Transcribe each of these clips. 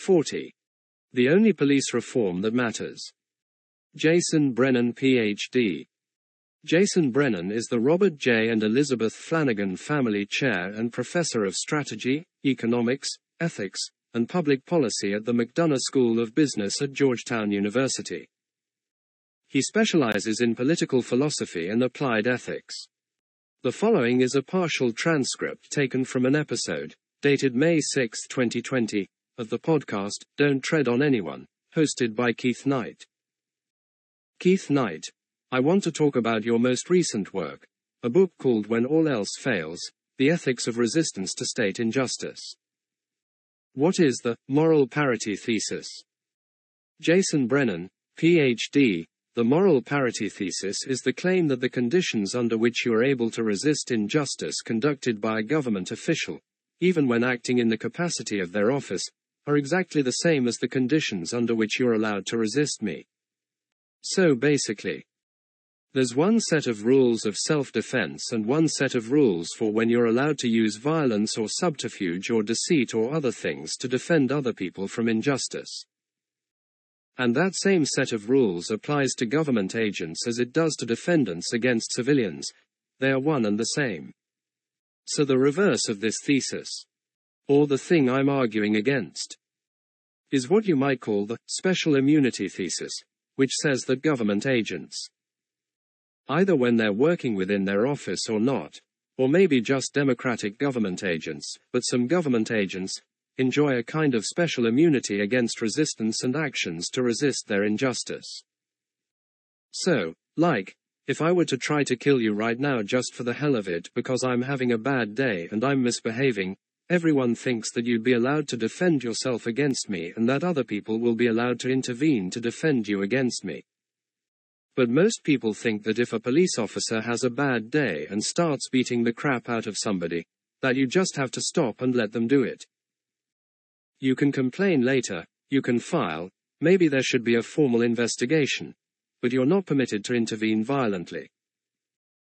40. The only police reform that matters. Jason Brennan, PhD. Jason Brennan is the Robert J. and Elizabeth Flanagan Family Chair and Professor of Strategy, Economics, Ethics, and Public Policy at the McDonough School of Business at Georgetown University. He specializes in political philosophy and applied ethics. The following is a partial transcript taken from an episode, dated May 6, 2020, of the podcast Don't Tread on Anyone, hosted by Keith Knight. Keith Knight, I want to talk about your most recent work, a book called When All Else Fails The Ethics of Resistance to State Injustice. What is the moral parity thesis? Jason Brennan, PhD, the moral parity thesis is the claim that the conditions under which you are able to resist injustice conducted by a government official, even when acting in the capacity of their office, are exactly the same as the conditions under which you're allowed to resist me. So basically, there's one set of rules of self-defense and one set of rules for when you're allowed to use violence or subterfuge or deceit or other things to defend other people from injustice. And that same set of rules applies to government agents as it does to defendants against civilians. They are one and the same. So the reverse of this thesis, or the thing I'm arguing against, is what you might call the special immunity thesis, which says that government agents, either when they're working within their office or not, or maybe just democratic government agents, but some government agents, enjoy a kind of special immunity against resistance and actions to resist their injustice. So, like, if I were to try to kill you right now just for the hell of it because I'm having a bad day and I'm misbehaving, everyone thinks that you'd be allowed to defend yourself against me and that other people will be allowed to intervene to defend you against me. But most people think that if a police officer has a bad day and starts beating the crap out of somebody, that you just have to stop and let them do it. You can complain later, you can file, maybe there should be a formal investigation, but you're not permitted to intervene violently.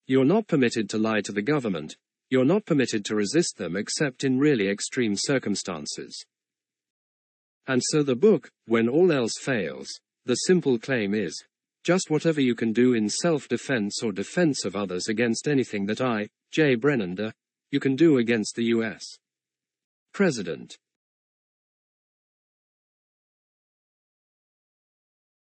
You're not permitted to lie to the government, you're not permitted to resist them except in really extreme circumstances. And so the book, When All Else Fails, the simple claim is, just whatever you can do in self-defense or defense of others against anything that I, Jay Brennan, you can do against the U.S. President.